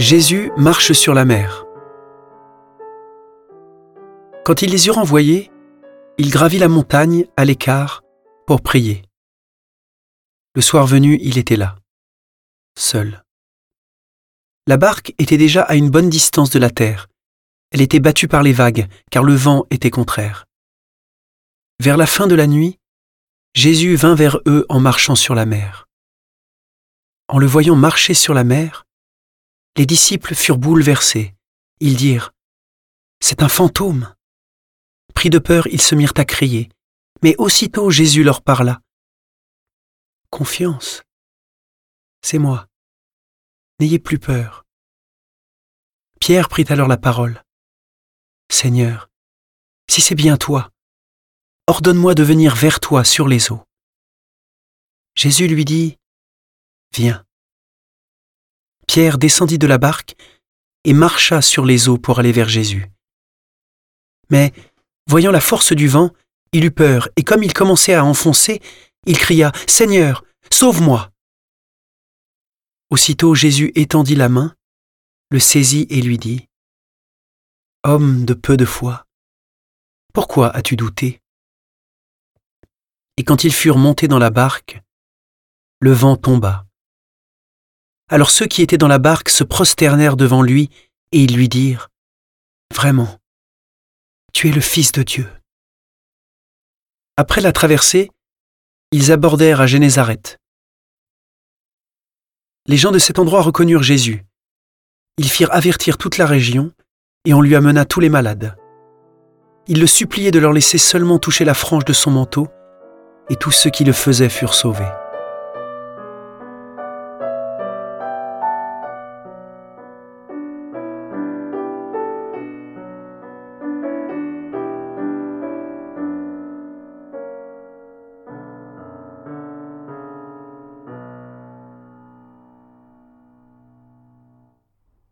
Jésus marche sur la mer. Quand il les eut renvoyés, il gravit la montagne à l'écart pour prier. Le soir venu, il était là, seul. La barque était déjà à une bonne distance de la terre. Elle était battue par les vagues, car le vent était contraire. Vers la fin de la nuit, Jésus vint vers eux en marchant sur la mer. En le voyant marcher sur la mer, les disciples furent bouleversés. Ils dirent, C'est un fantôme. Pris de peur, ils se mirent à crier. Mais aussitôt Jésus leur parla. Confiance. C'est moi. N'ayez plus peur. Pierre prit alors la parole. Seigneur, si c'est bien toi, ordonne-moi de venir vers toi sur les eaux. Jésus lui dit, Viens. Pierre descendit de la barque et marcha sur les eaux pour aller vers Jésus. Mais, voyant la force du vent, il eut peur, et comme il commençait à enfoncer, il cria Seigneur, sauve-moi. Aussitôt Jésus étendit la main, le saisit et lui dit Homme de peu de foi, pourquoi as-tu douté? Et quand ils furent montés dans la barque, le vent tomba. Alors ceux qui étaient dans la barque se prosternèrent devant lui et ils lui dirent Vraiment, tu es le Fils de Dieu. Après la traversée, ils abordèrent à Génézareth. Les gens de cet endroit reconnurent Jésus. Ils firent avertir toute la région et on lui amena tous les malades. Ils le suppliaient de leur laisser seulement toucher la frange de son manteau et tous ceux qui le faisaient furent sauvés.